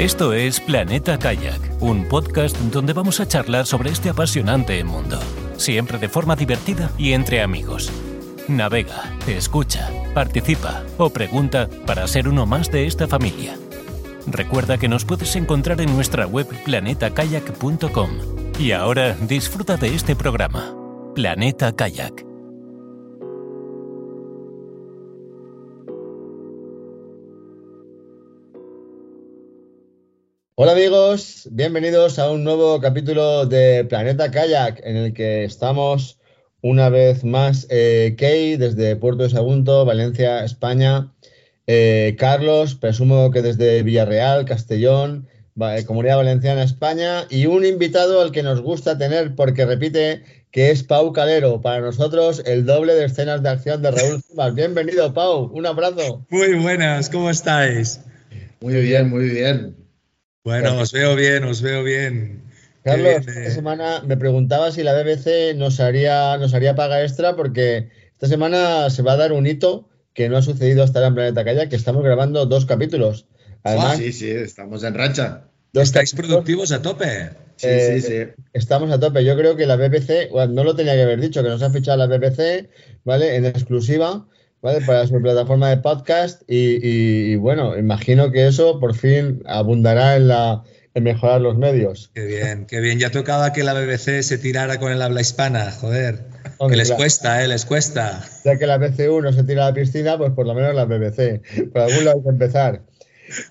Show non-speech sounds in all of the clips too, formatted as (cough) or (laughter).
Esto es Planeta Kayak, un podcast donde vamos a charlar sobre este apasionante mundo, siempre de forma divertida y entre amigos. Navega, escucha, participa o pregunta para ser uno más de esta familia. Recuerda que nos puedes encontrar en nuestra web planetakayak.com. Y ahora disfruta de este programa, Planeta Kayak. Hola amigos, bienvenidos a un nuevo capítulo de Planeta Kayak en el que estamos una vez más eh, Key desde Puerto de Sagunto, Valencia, España, eh, Carlos, presumo que desde Villarreal, Castellón, eh, Comunidad Valenciana, España. Y un invitado al que nos gusta tener porque repite que es Pau Calero, para nosotros el doble de escenas de acción de Raúl Bienvenido Pau, un abrazo. Muy buenas, ¿cómo estáis? Muy bien, muy bien. Bueno, os veo bien, os veo bien. Carlos, esta eh. semana me preguntaba si la BBC nos haría, nos haría paga extra porque esta semana se va a dar un hito que no ha sucedido hasta ahora en Planeta Calla, que estamos grabando dos capítulos. Además, sí, sí, estamos en racha. ¿Estáis productivos a tope? Sí, sí, sí. Estamos a tope. Yo creo que la BBC, no lo tenía que haber dicho, que nos ha fichado la BBC, ¿vale? En exclusiva ¿vale? Para su plataforma de podcast y, bueno, imagino que eso por fin abundará en la en mejorar los medios. Qué bien, qué bien. Ya tocaba que la BBC se tirara con el habla hispana, joder. que les cuesta, ¿eh? Les cuesta. Ya que la BC1 se tira a la piscina, pues por lo menos la BBC. Por algún lado hay que empezar. (laughs)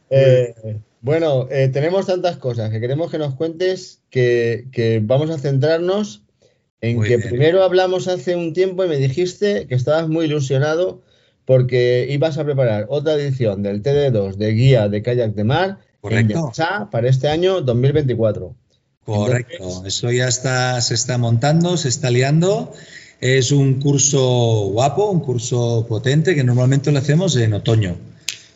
Eh, bueno, eh, tenemos tantas cosas que queremos que nos cuentes que, que vamos a centrarnos en que primero hablamos hace un tiempo y me dijiste que estabas muy ilusionado porque ibas a preparar otra edición del TD2 de guía de kayak de mar Correcto. para este año 2024. Correcto, eso ya está, se está montando, se está liando. Es un curso guapo, un curso potente que normalmente lo hacemos en otoño.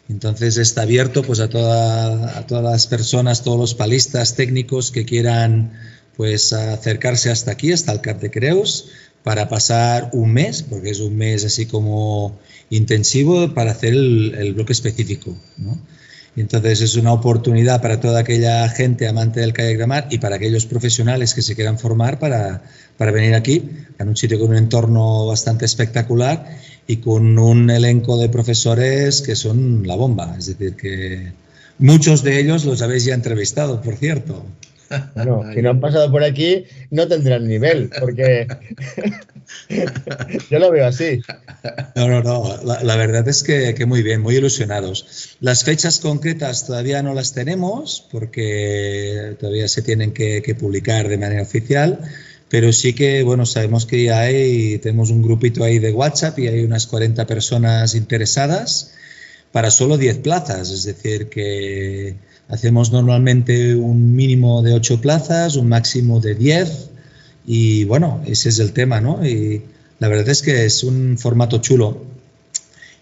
Entonces está abierto pues a, a todas las personas, todos los palistas técnicos que quieran pues acercarse hasta aquí, hasta el Cap de Creus, para pasar un mes, porque es un mes así como intensivo para hacer el, bloque específico. Y entonces es una oportunidad para toda aquella gente amante del kayak de mar y para aquellos profesionales que se quieran formar para, para venir aquí, en un sitio con un entorno bastante espectacular y con un elenco de profesores que son la bomba. Es decir, que muchos de ellos los habéis ya entrevistado, por cierto. Bueno, si no han pasado por aquí, no tendrán nivel, porque (laughs) yo lo veo así. No, no, no. La, verdad es que, muy bien, muy ilusionados. Las fechas concretas todavía no las tenemos, porque todavía se tienen que, que publicar de manera oficial. Pero sí que, bueno, sabemos que ya hay, tenemos un grupito ahí de WhatsApp y hay unas 40 personas interesadas para solo 10 plazas. Es decir, que Hacemos normalmente un mínimo de 8 plazas, un máximo de 10 y bueno, ese es el tema, ¿no? Y la verdad es que es un formato chulo.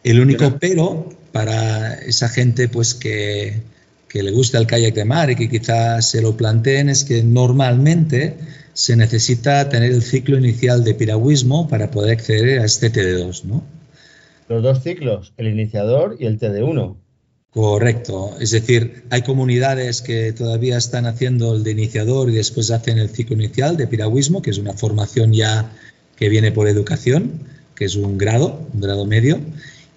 El único pero para esa gente pues que, que le gusta el kayak de mar y que quizás se lo planteen es que normalmente se necesita tener el ciclo inicial de piragüismo para poder acceder a este TD2, ¿no? Los dos ciclos, el iniciador y el TD1. Correcto. Es decir, hay comunidades que todavía están haciendo el de iniciador y después hacen el ciclo inicial de piragüismo, que es una formación ya que viene por educación, que es un grado, un grado medio.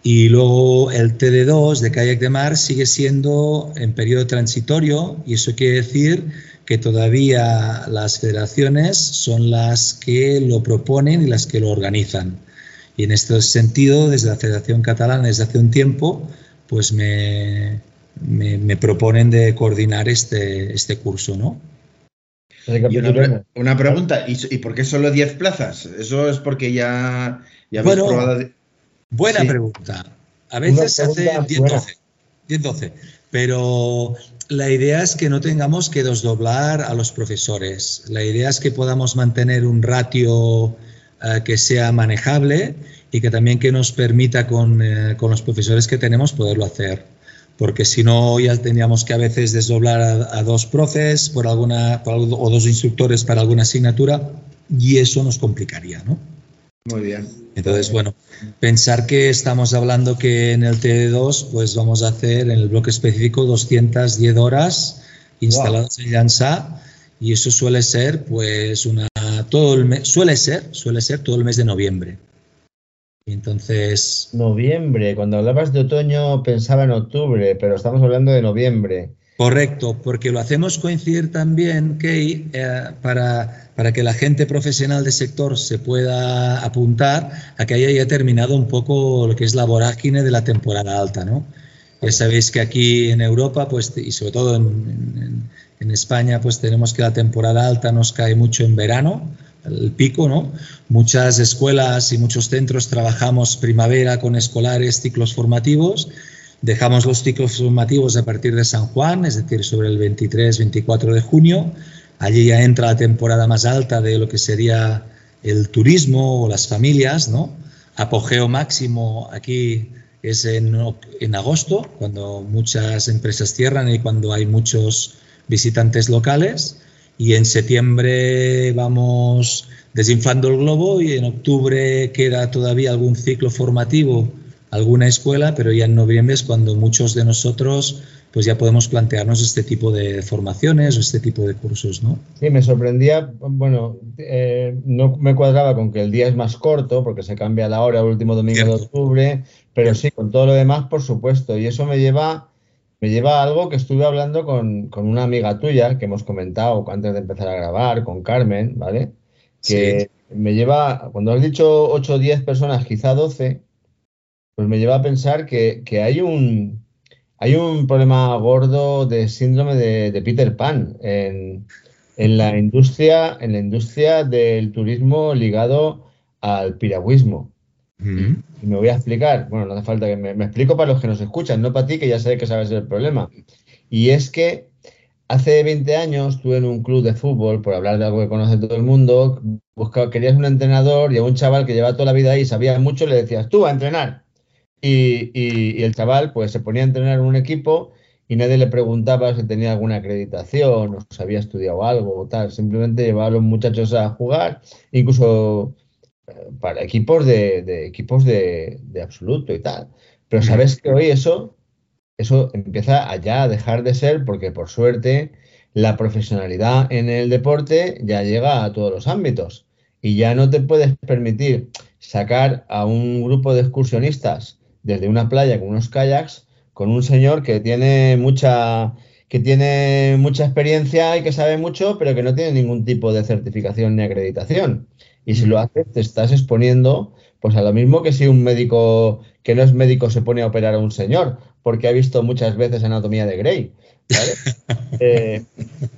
Y luego el TD2 de kayak de mar sigue siendo en periodo transitorio y eso quiere decir que todavía las federaciones son las que lo proponen y las que lo organizan. Y en este sentido, desde la Federación Catalana, desde hace un tiempo, pues me, me, proponen de coordinar este, este curso, ¿no? una, pregunta, ¿y, por qué solo 10 plazas? ¿Eso es porque ya, ya habéis probado? Buena pregunta. A veces se hace 10-12, 10-12, pero la idea es que no tengamos que desdoblar a los profesores. La idea es que podamos mantener un ratio eh, que sea manejable y que también que nos permita con, eh, con los profesores que tenemos poderlo hacer. Porque si no, ya tendríamos que a veces desdoblar a, dos profes por alguna, o dos instructores para alguna asignatura y eso nos complicaría, ¿no? Muy bien. Entonces, bueno, pensar que estamos hablando que en el TD2 pues vamos a hacer en el bloque específico 210 horas instaladas en Llansa y eso suele ser pues una todo el mes, suele ser, suele ser todo el mes de noviembre. Y entonces Noviembre, cuando hablabas de otoño pensaba en octubre, pero estamos hablando de noviembre. Correcto, porque lo hacemos coincidir también, Key, eh, para, para, que la gente profesional del sector se pueda apuntar a que haya ya terminado un poco lo que es la vorágine de la temporada alta, ¿no? Ya sabéis que aquí en Europa, pues, y sobre todo en, en, en España, pues tenemos que la temporada alta nos cae mucho en verano, el pico, ¿no? Muchas escuelas y muchos centros trabajamos primavera con escolares, ciclos formativos, Dejamos los ciclos formativos a partir de San Juan, es decir, sobre el 23-24 de junio. Allí ya entra la temporada más alta de lo que sería el turismo o las familias, ¿no? Apogeo máximo aquí es en, en agosto, cuando muchas empresas cierran y cuando hay muchos visitantes locales. Y en septiembre vamos desinflando el globo y en octubre queda todavía algún ciclo formativo alguna escuela, pero ya en noviembre es cuando muchos de nosotros pues ya podemos plantearnos este tipo de formaciones o este tipo de cursos, ¿no? Sí, me sorprendía, bueno, eh, no me cuadraba con que el día es más corto porque se cambia la hora el último domingo Cierto. de octubre, pero sí, con todo lo demás, por supuesto, y eso me lleva, me lleva a algo que estuve hablando con, con una amiga tuya que hemos comentado antes de empezar a grabar, con Carmen, ¿vale? Que sí. me lleva, cuando has dicho 8 o 10 personas, quizá 12, pues me lleva a pensar que, que hay, un, hay un problema gordo de síndrome de, de Peter Pan en, en, la industria, en la industria del turismo ligado al piragüismo. Y me voy a explicar, bueno, no hace falta que me, explico para los que nos escuchan, no para ti, que ya sé que sabes el problema. Y es que hace 20 años estuve en un club de fútbol, por hablar de algo que conoce todo el mundo, buscaba, querías un entrenador y a un chaval que llevaba toda la vida ahí, sabía mucho, le decías, tú a entrenar. Y, y, y, el chaval pues se ponía a entrenar en un equipo y nadie le preguntaba si tenía alguna acreditación o si había estudiado algo o tal. Simplemente llevaba a los muchachos a jugar, incluso para equipos de, de equipos de, de, absoluto y tal. Pero sabes que hoy eso, eso empieza a ya a dejar de ser porque por suerte la profesionalidad en el deporte ya llega a todos los ámbitos y ya no te puedes permitir sacar a un grupo de excursionistas desde una playa con unos kayaks con un señor que tiene mucha que tiene mucha experiencia y que sabe mucho, pero que no tiene ningún tipo de certificación ni acreditación. Y si lo haces, te estás exponiendo pues a lo mismo que si un médico que no es médico se pone a operar a un señor, porque ha visto muchas veces anatomía de Grey. ¿vale? (laughs) eh,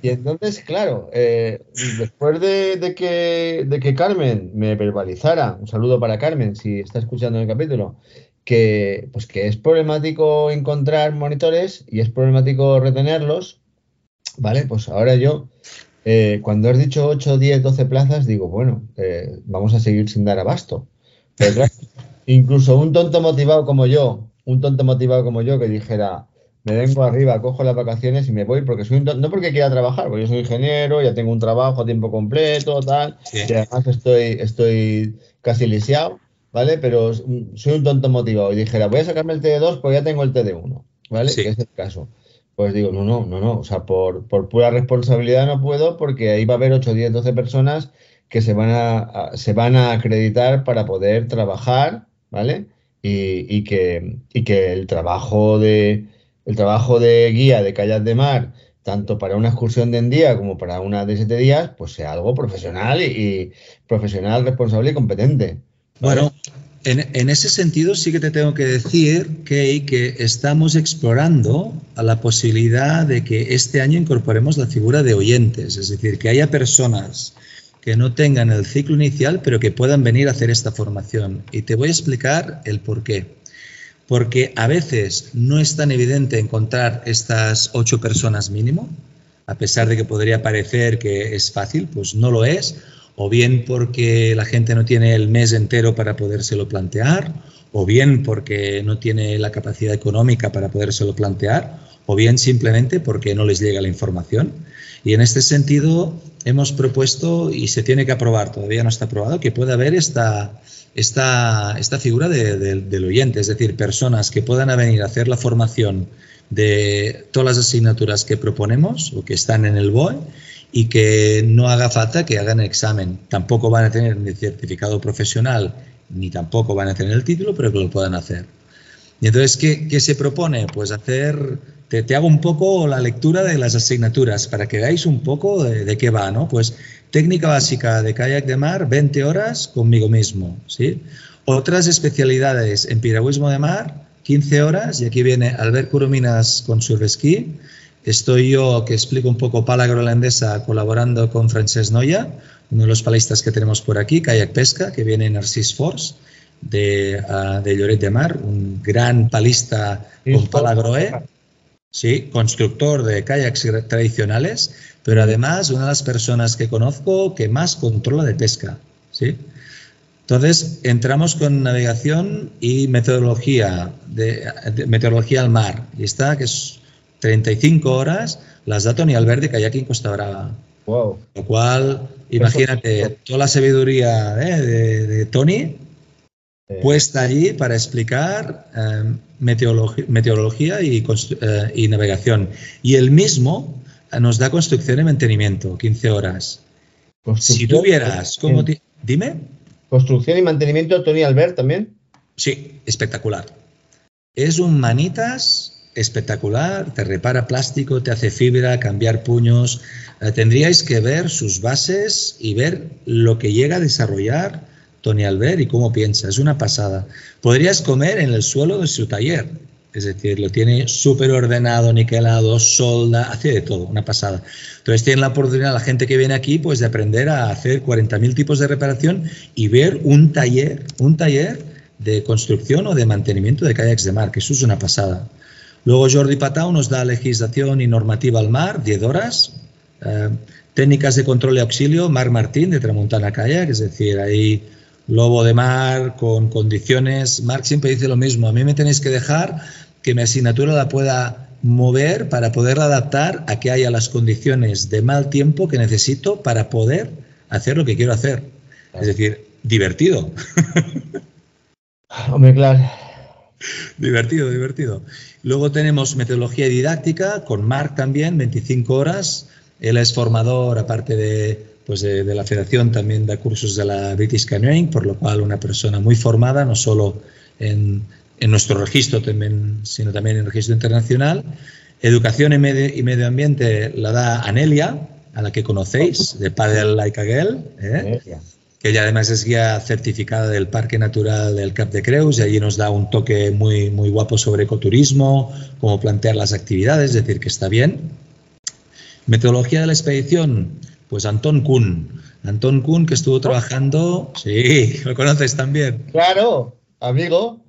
y entonces, claro, eh, después de, de, que, de que Carmen me verbalizara, un saludo para Carmen si está escuchando el capítulo, que, pues que es problemático encontrar monitores y es problemático retenerlos, ¿vale? Pues ahora yo, eh, cuando has dicho 8, 10, 12 plazas, digo, bueno, eh, vamos a seguir sin dar abasto. Pero claro, (laughs) incluso un tonto motivado como yo, un tonto motivado como yo que dijera, me vengo arriba, cojo las vacaciones y me voy porque soy un tonto, no porque quiera trabajar, porque yo soy ingeniero, ya tengo un trabajo a tiempo completo, tal, sí. y además estoy, estoy casi lisiado ¿vale? Pero soy un tonto motivado y dijera, voy a sacarme el TD2 pues ya tengo el TD1, ¿vale? Sí. Que es el caso. Pues digo, no, no, no, no, o sea, por, por, pura responsabilidad no puedo porque ahí va a haber 8, 10, 12 personas que se van a, se van a acreditar para poder trabajar, ¿vale? Y, y, que, y que el trabajo de el trabajo de guía de kayak de mar, tanto para una excursión de un día como para una de siete días, pues sea algo profesional y profesional, responsable y competente. Bueno, en, ese sentido sí que te tengo que decir que, estamos explorando la posibilidad de que este año incorporemos la figura de oyentes, es decir, que haya personas que no tengan el ciclo inicial, pero que puedan venir a hacer esta formación. Y te voy a explicar el por qué. Porque a veces no es tan evidente encontrar estas ocho personas mínimo, a pesar de que podría parecer que es fácil, pues no lo es o bien porque la gente no tiene el mes entero para podérselo plantear, o bien porque no tiene la capacidad económica para podérselo plantear, o bien simplemente porque no les llega la información. Y en este sentido hemos propuesto, y se tiene que aprobar, todavía no está aprobado, que pueda haber esta, esta, esta figura del oyente, es decir, personas que puedan venir a hacer la formación de todas las asignaturas que proponemos o que están en el BOE y que no haga falta que hagan examen. Tampoco van a tener ni certificado profesional ni tampoco van a tener el título, pero que lo puedan hacer. Y entonces, ¿qué, se propone? Pues hacer, te, hago un poco la lectura de las asignaturas para que veáis un poco de, qué va, ¿no? Pues técnica básica de kayak de mar, 20 horas conmigo mismo, ¿sí? Otras especialidades en piragüismo de mar, 15 horas, y aquí viene Albert Curominas con surfesquí. Estoy yo, que explico un poco pala groenlandesa, colaborando con Francesc Noya, uno de los palistas que tenemos por aquí, kayak pesca, que viene Narcís Force de, uh, de Lloret de Mar, un gran palista con pala groe, sí, constructor de kayaks tradicionales, pero además una de las personas que conozco que más controla de pesca, ¿sí? Entonces, entramos con navegación y metodología, de, meteorología al mar. Y está, que es 35 horas, las da Tony Alberti, kayak en Costa Brava. Wow. Lo cual, imagínate, toda la sabiduría ¿eh? de, Tony puesta allí para explicar eh, meteorología, y, eh, y, navegación. Y él mismo nos da construcción y mantenimiento, 15 horas. Si tuvieras, ¿cómo dime? Construcción y mantenimiento, Tony Albert también. Sí, espectacular. Es un manitas espectacular, te repara plástico, te hace fibra, cambiar puños. Eh, tendríais que ver sus bases y ver lo que llega a desarrollar Tony Albert y cómo piensa. Es una pasada. Podrías comer en el suelo de su taller. Es decir, lo tiene súper ordenado, niquelado, solda, hace de todo, una pasada. Entonces tiene la oportunidad la gente que viene aquí pues de aprender a hacer 40.000 tipos de reparación y ver un taller, un taller de construcción o de mantenimiento de kayaks de mar, que eso es una pasada. Luego Jordi Patau nos da legislación y normativa al mar, 10 horas. Eh, técnicas de control y auxilio, Mar Martín de Tramontana Kayak, es decir, ahí lobo de mar con condiciones. Marc siempre dice lo mismo, a mí me tenéis que dejar que mi asignatura la pueda mover para poderla adaptar a que haya las condiciones de mal tiempo que necesito para poder hacer lo que quiero hacer. Es decir, divertido. (laughs) Hombre, claro. (laughs) Divertido, divertido. Luego tenemos metodología didáctica con Marc también, 25 horas. Él es formador, aparte de, pues de, la federación, también da cursos de la British Canoeing, por lo cual una persona muy formada, no solo en, en nuestro registro también, sino también en el registro internacional. Educación y medio, y medio ambiente la da Anelia, a la que conocéis, de Padel Like a Girl, ¿eh? Que ella además es guía certificada del Parque Natural del Cap de Creus y allí nos da un toque muy, muy guapo sobre ecoturismo, cómo plantear las actividades, es decir, que está bien. Metodología de la expedición, pues Antón Kuhn. Antón Kuhn que estuvo trabajando, sí, lo conoces también. Claro, amigo.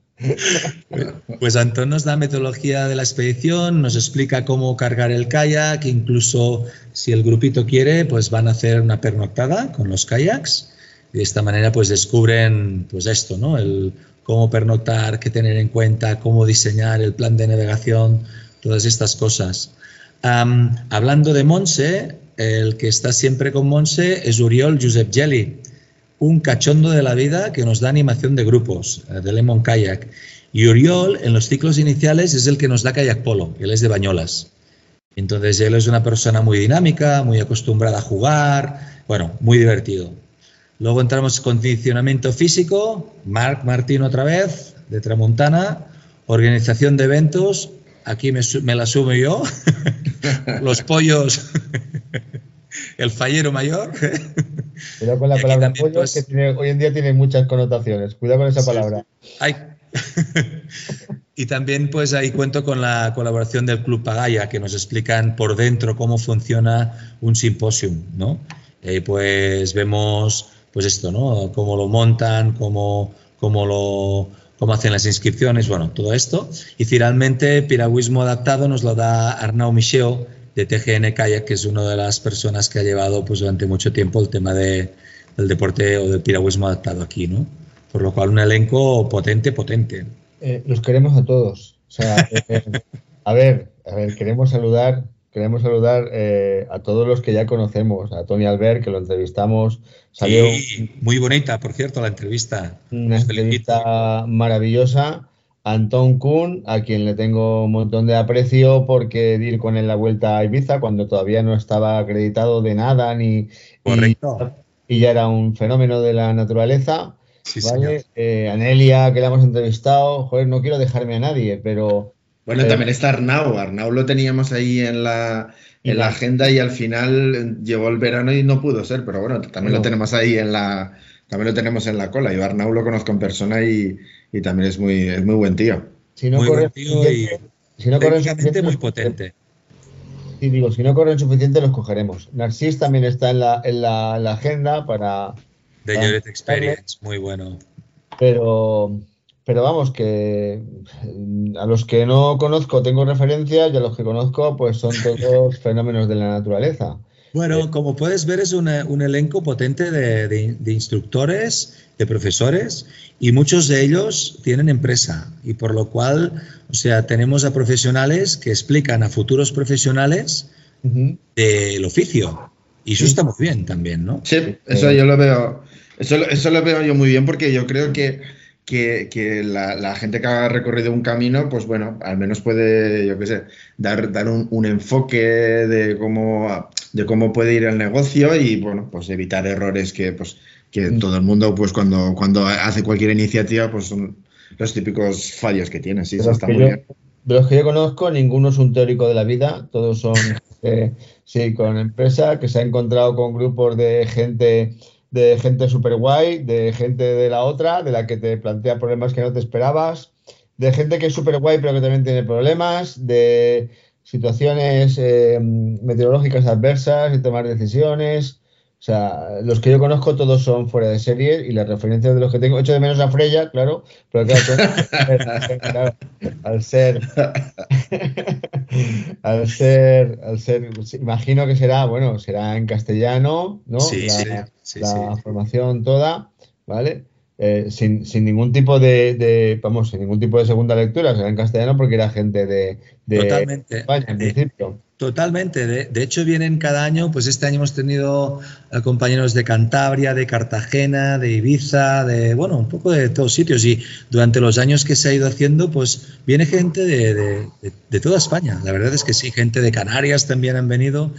Pues Antón nos da metodología de la expedición, nos explica cómo cargar el kayak, incluso si el grupito quiere, pues van a hacer una pernoctada con los kayaks. Y de esta manera pues descubren pues esto, ¿no? El cómo pernoctar, qué tener en cuenta, cómo diseñar el plan de navegación, todas estas cosas. hablando de Monse, el que está siempre con Monse es Uriol Josep Gelli un cachondo de la vida que nos da animación de grupos, eh, de Lemon Kayak. Y Oriol, en los ciclos iniciales, es el que nos da kayak polo, él es de Bañolas. Entonces, él es una persona muy dinámica, muy acostumbrada a jugar, bueno, muy divertido. Luego entramos en condicionamiento físico, Marc Martín otra vez, de Tramontana, organización de eventos, aquí me, me la sumo yo, (laughs) los pollos (laughs) el fallero mayor. Cuidado con la palabra pollo, pues, que hoy en día tiene muchas connotaciones. Cuidado con esa palabra. (laughs) y también pues ahí cuento con la colaboración del Club Pagaya, que nos explican por dentro cómo funciona un simposium, ¿no? Y pues vemos pues esto, ¿no? Cómo lo montan, cómo, cómo lo cómo hacen las inscripciones, bueno, todo esto. Y finalmente, Piragüismo Adaptado nos lo da Arnau Micheo, de TGN Kayak, que es una de las personas que ha llevado pues, durante mucho tiempo el tema de, del deporte o del piragüismo adaptado aquí, ¿no? Por lo cual un elenco potente, potente. Eh, los queremos a todos. O sea, eh, A ver, a ver, queremos saludar, queremos saludar eh, a todos los que ya conocemos, a Tony Albert, que lo entrevistamos. Salió sí, muy bonita, por cierto, la entrevista. Una entrevista maravillosa. Antón Kuhn, a quien le tengo un montón de aprecio porque ir con él la vuelta a Ibiza cuando todavía no estaba acreditado de nada ni Correcto. Y, y ya era un fenómeno de la naturaleza. Sí, ¿vale? Eh, Anelia, que la hemos entrevistado, joder, no quiero dejarme a nadie, pero... Bueno, pero- también está Arnau. Arnau lo teníamos ahí en la, en agenda y al final llegó el verano y no pudo ser, pero bueno, también No. lo tenemos ahí en la, también lo tenemos en la cola. Yo Arnau lo conozco en persona y, y también es muy, es muy buen tío. Si no Muy corren buen tío y suficiente- si no suficiente, muy potente. Y digo, si no corren suficiente, los cogeremos. Narcis también está en la, en la, en la agenda para. De Experience, muy bueno. Pero, pero vamos, que mm, a los que no conozco tengo referencias y a los que conozco, pues son todos (laughs) fenómenos de la naturaleza. Bueno, como puedes ver, es una- un elenco potente de, de- de instructores, de profesores, y muchos de ellos tienen empresa. Y por lo cual, o sea, tenemos a profesionales que explican a futuros profesionales Ujú. del oficio. Y eso Sí. está muy bien también, ¿no? Sí, eso yo lo veo, eso, eso lo veo yo muy bien porque yo creo que, que, que la, la gente que ha recorrido un camino, pues bueno, al menos puede, yo qué sé, dar, dar un, un enfoque de cómo, de cómo puede ir el negocio y bueno, pues evitar errores que, pues, que Mm. todo el mundo, pues cuando, cuando hace cualquier iniciativa, pues son los típicos fallos que tiene. Sí, eso está muy yo, bien. de los que yo conozco, ninguno es un teórico de la vida, todos son, eh, sí, con empresa, que se ha encontrado con grupos de gente, de gente súper guay, de gente de la otra, de la que te plantea problemas que no te esperabas, de gente que es súper guay pero que también tiene problemas, de situaciones eh, meteorológicas adversas y tomar decisiones. O sea, los que yo conozco todos son fuera de serie y las referencias de los que tengo, echo de menos a Freya, claro, pero claro, claro, (laughs) al ser, al ser, al ser, imagino que será, bueno, será en castellano, ¿no? Sí, la, sí, sí, la formación toda, ¿vale? Eh, sin, sin ningún tipo de, de- vamos, sin ningún tipo de segunda lectura, será en castellano porque era gente de, de Totalmente. España, en Eh, principio. Totalmente. De, hecho, vienen cada año, pues este año hemos tenido eh, compañeros de Cantabria, de Cartagena, de Ibiza, de, bueno, un poco de todos sitios. Y durante los años que se ha ido haciendo, pues viene gente de- de toda España. La verdad es que sí, gente de Canarias también han venido.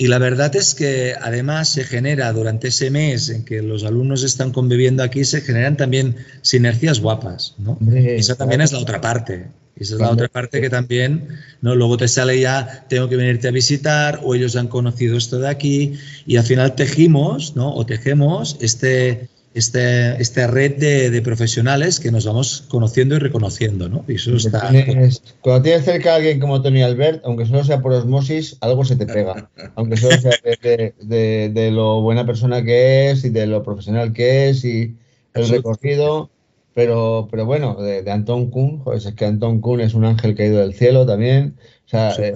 Y la verdad es que además se genera durante ese mes en que los alumnos están conviviendo aquí, se generan también sinergias guapas, ¿no? Hombre, Esa también claro. es la otra parte. Esa es la otra parte que también, ¿no? Luego te sale ya, tengo que venirte a visitar, o ellos han conocido esto de aquí, y al final tejimos, ¿no? O tejemos este, este, esta red de, de profesionales que nos vamos conociendo y reconociendo, ¿no? Y eso está. tienes, cuando tienes cerca a alguien como Tony Albert, aunque solo sea por osmosis, algo se te pega. (laughs) Aunque solo sea de, de- de- de lo buena persona que es y de lo profesional que es y el recorrido. Pero, pero bueno, de, Anton Kuhn, joder, es que Anton Kuhn es un ángel caído del cielo también. O sea, eh,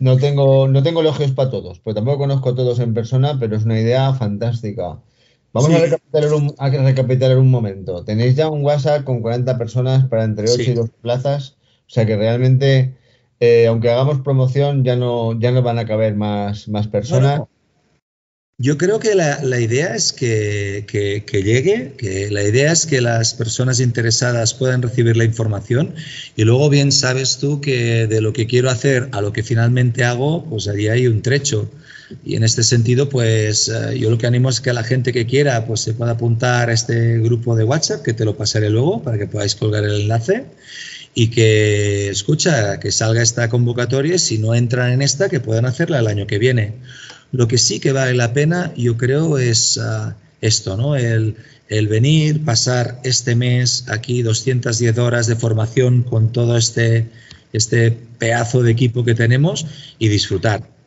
no tengo, no tengo elogios para todos, pues tampoco conozco a todos en persona, pero es una idea fantástica. Vamos Sí. a, recapitular un, a recapitular un momento. Tenéis ya un WhatsApp con 40 personas para entre 8 Sí. y 12 plazas, o sea que realmente, eh, aunque hagamos promoción, ya no, ya no van a caber más, más personas. Bueno, yo creo que la, la idea es que, que- que llegue, que la idea es que las personas interesadas puedan recibir la información y luego bien sabes tú que de lo que quiero hacer a lo que finalmente hago, pues allí hay un trecho. Y en este sentido, pues eh, yo lo que animo es que a la gente que quiera, pues se pueda apuntar a este grupo de WhatsApp, que te lo pasaré luego para que podáis colgar el enlace y que escucha, que salga esta convocatoria y si no entran en esta, que puedan hacerla el año que viene. Lo que sí que vale la pena, yo creo, es ah, esto, ¿no? El, el venir, pasar este mes aquí 210 horas de formación con todo este, este pedazo de equipo que tenemos y disfrutar.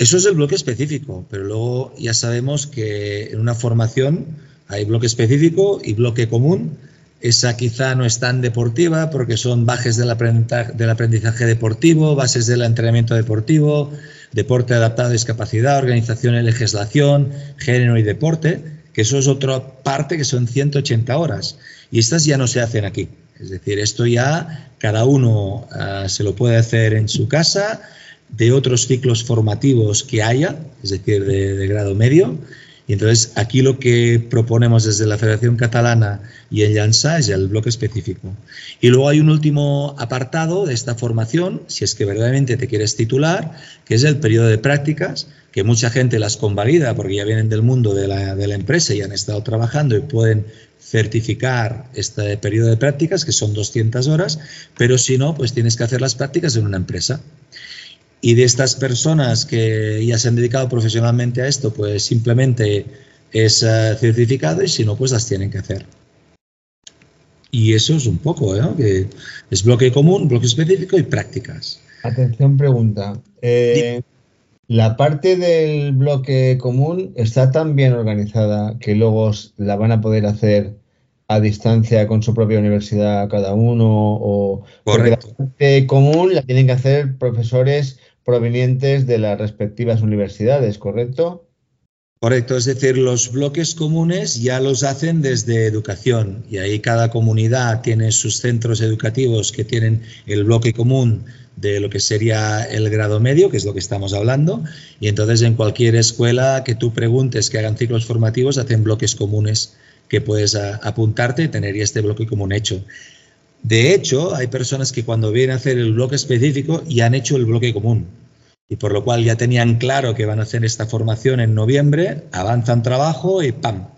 Eso es el bloque específico, pero luego ya sabemos que en una formación hay bloque específico y bloque común. Esa quizá no es tan deportiva porque son bajes del aprendizaje, deportivo, bases del entrenamiento deportivo, deporte adaptado a discapacidad, organización y legislación, género y deporte, que eso es otra parte que son 180 horas. Y estas ya no se hacen aquí. Es decir, esto ya cada uno uh, se lo puede hacer en su casa, de otros ciclos formativos que haya, es decir, de, grado medio, y entonces aquí lo que proponemos desde la Federación Catalana y en Llança es el bloque específico. Y luego hay un último apartado de esta formación, si es que verdaderamente te quieres titular, que es el periodo de prácticas, que mucha gente las convalida porque ya vienen del mundo de la, de la empresa y han estado trabajando y pueden certificar este periodo de prácticas, que son 200 horas, pero si no, pues tienes que hacer las prácticas en una empresa. Y de estas personas que ya se han dedicado profesionalmente a esto, pues simplemente es uh, certificado y si no, pues las tienen que hacer. Y eso es un poco, ¿eh? que es bloque común, bloque específico y prácticas. Atención, pregunta. Eh, ¿La parte del bloque común está tan bien organizada que luego la van a poder hacer a distancia con su propia universidad cada uno? O, Correcto. la parte común la tienen que hacer profesores provenientes de las respectivas universidades, ¿correcto? Correcto, es decir, los bloques comunes ya los hacen desde educación y ahí cada comunidad tiene sus centros educativos que tienen el bloque común de lo que sería el grado medio, que es lo que estamos hablando, y entonces en cualquier escuela que tú preguntes que hagan ciclos formativos hacen bloques comunes que puedes apuntarte y tener este bloque común hecho. De hecho, hay personas que cuando vienen a hacer el bloque específico ya han hecho el bloque común y por lo cual ya tenían claro que van a hacer esta formación en noviembre, avanzan trabajo y ¡pam!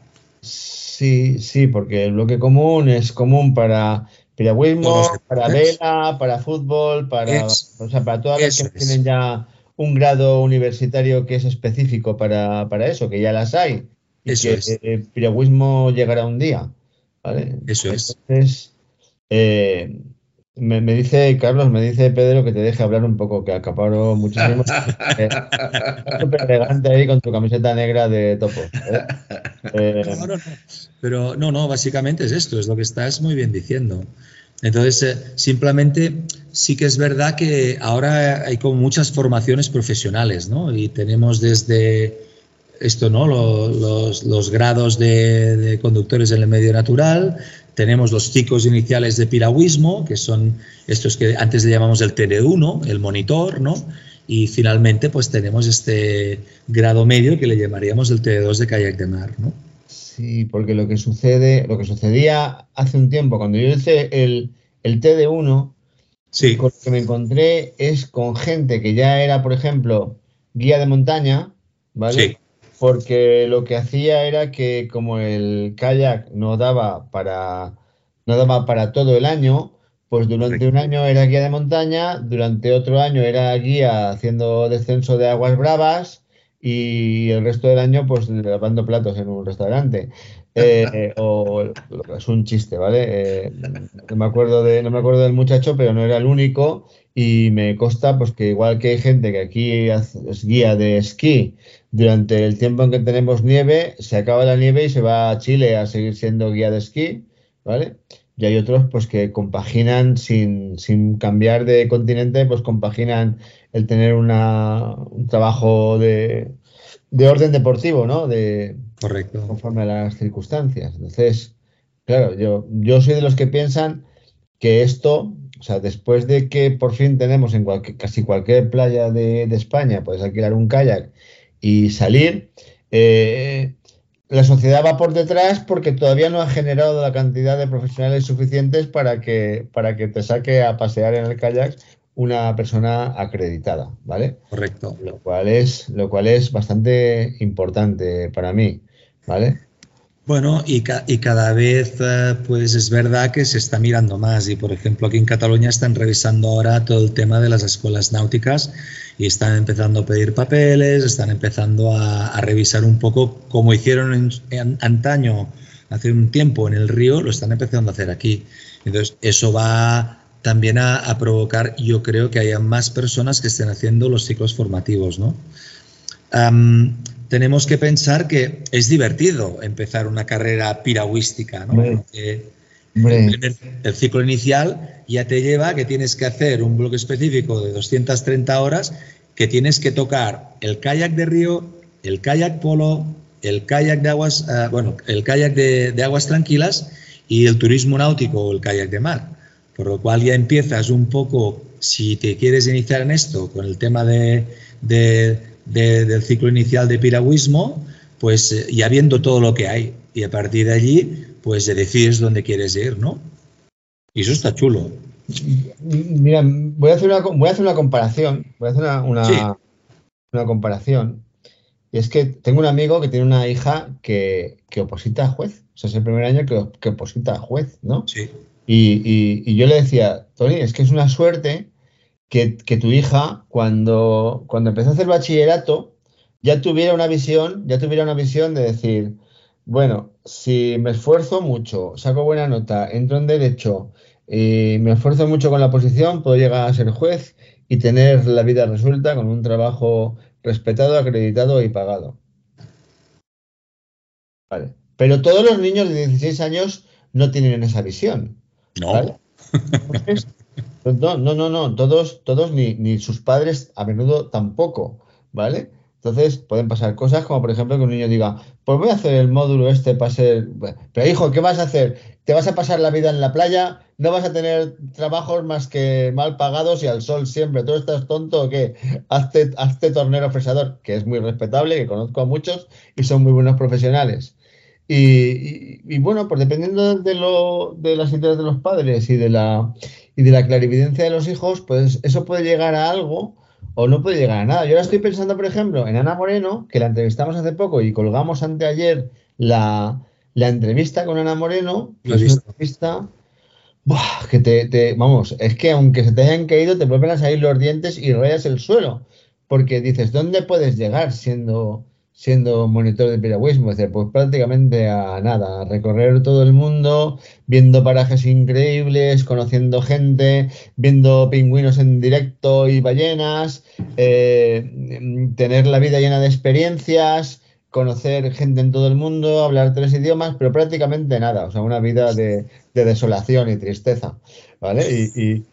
Sí, sí, porque el bloque común es común para piragüismo, para vela, para fútbol, para, es, o sea, para todas las que es. tienen ya un grado universitario que es específico para, para eso, que ya las hay. Y eso que es. el piragüismo llegará un día. ¿vale? Eso es. Entonces, eh, me, me, dice, Carlos, me dice Pedro que te deje hablar un poco, que acaparo muchísimo. (laughs) eh, Súper elegante ahí con tu camiseta negra de topo. ¿eh? Eh, no, no, no. Pero no, no, básicamente es esto, es lo que estás muy bien diciendo. Entonces, eh, simplemente sí que es verdad que ahora hay como muchas formaciones profesionales, ¿no? Y tenemos desde esto, ¿no? Los, los, los grados de, de, conductores en el medio natural, tenemos los ciclos iniciales de piragüismo, que son estos que antes le llamamos el TD1, el monitor, ¿no? Y finalmente, pues tenemos este grado medio que le llamaríamos el TD2 de kayak de mar, ¿no? Sí, porque lo que sucede, lo que sucedía hace un tiempo, cuando yo hice el, el TD1, sí. con lo que me encontré es con gente que ya era, por ejemplo, guía de montaña, ¿vale? Sí porque lo que hacía era que como el kayak no daba para no daba para todo el año, pues durante un año era guía de montaña, durante otro año era guía haciendo descenso de aguas bravas y el resto del año pues lavando platos en un restaurante. (laughs) Eh, o es un chiste, ¿vale? Eh, no me acuerdo de no me acuerdo del muchacho, pero no era el único y me consta pues que igual que hay gente que aquí es guía de esquí durante el tiempo en que tenemos nieve, se acaba la nieve y se va a Chile a seguir siendo guía de esquí, ¿vale? Y hay otros pues que compaginan sin, sin cambiar de continente, pues compaginan el tener una, un trabajo de, de orden deportivo, ¿no? De, Correcto. Conforme a las circunstancias. Entonces, claro, yo, yo soy de los que piensan que esto, o sea, después de que por fin tenemos en cualquier, casi cualquier playa de, de España, puedes alquilar un kayak y salir, eh, la sociedad va por detrás porque todavía no ha generado la cantidad de profesionales suficientes para que, para que te saque a pasear en el kayak una persona acreditada, ¿vale? Correcto. Lo cual es, lo cual es bastante importante para mí, ¿vale? Bueno, y, ca y, cada vez uh, pues es verdad que se está mirando más y por ejemplo aquí en Cataluña están revisando ahora todo el tema de las escuelas náuticas y están empezando a pedir papeles, están empezando a, revisar un poco como hicieron antaño, hace un tiempo en el río, lo están empezando a hacer aquí. Entonces eso va también a, provocar, yo creo que haya más personas que estén haciendo los ciclos formativos, ¿no? Tenemos que pensar que es divertido empezar una carrera piragüística, ¿no? Porque el, el, ciclo inicial ya te lleva a que tienes que hacer un bloque específico de 230 horas, que tienes que tocar el kayak de río, el kayak polo, el kayak de aguas, uh, bueno, el kayak de, de, aguas tranquilas y el turismo náutico o el kayak de mar. Por lo cual ya empiezas un poco, si te quieres iniciar en esto, con el tema de, del ciclo inicial de piragüismo, pues eh, ya viendo todo lo que hay. Y a partir de allí, pues decides dónde quieres ir, ¿no? Y eso está chulo. Mira, voy a hacer una, voy a hacer una comparación. Voy a hacer una, una, comparación. Y es que tengo un amigo que tiene una hija que, oposita a juez. O sea, es el primer año que, que oposita a juez, ¿no? Sí. Y, yo le decía, Tony, es que es una suerte que, tu hija, cuando, cuando empezó a hacer bachillerato, ya tuviera una visión, ya tuviera una visión de decir, bueno, si me esfuerzo mucho, saco buena nota, entro en derecho, y me esfuerzo mucho con la posición, puedo llegar a ser juez y tener la vida resuelta con un trabajo respetado, acreditado y pagado. Vale. Pero todos los niños de 16 años no tienen esa visión. No. (laughs) no, no, no, todos, todos ni, ni sus padres a menudo tampoco, ¿vale? Entonces pueden pasar cosas como, por ejemplo, que un niño diga, pues voy a hacer el módulo este para ser... Pero hijo, ¿qué vas a hacer? ¿Te vas a pasar la vida en la playa? ¿No vas a tener trabajos más que mal pagados y al sol siempre? ¿Tú estás tonto o qué? Hazte, hazte tornero fresador, que es muy respetable, que conozco a muchos y son muy buenos profesionales. Y, bueno, pues dependiendo de, lo, de las ideas de los padres y de, la, y de la clarividencia de los hijos, pues eso puede llegar a algo o no puede llegar a nada. Yo ahora estoy pensando, por ejemplo, en Ana Moreno, que la entrevistamos hace poco y colgamos anteayer la, la entrevista con Ana Moreno. Que es una entrevista que te, vamos, es que aunque se te hayan caído, te vuelven a salir los dientes y rayas el suelo. Porque dices, ¿dónde puedes llegar siendo siendo monitor de piragüismo, pues prácticamente a nada, recorrer todo el mundo, viendo parajes increíbles, conociendo gente, viendo pingüinos en directo y ballenas, eh, tener la vida llena de experiencias, conocer gente en todo el mundo, hablar tres idiomas, pero prácticamente nada, o sea, una vida de, desolación y tristeza, ¿vale? Y,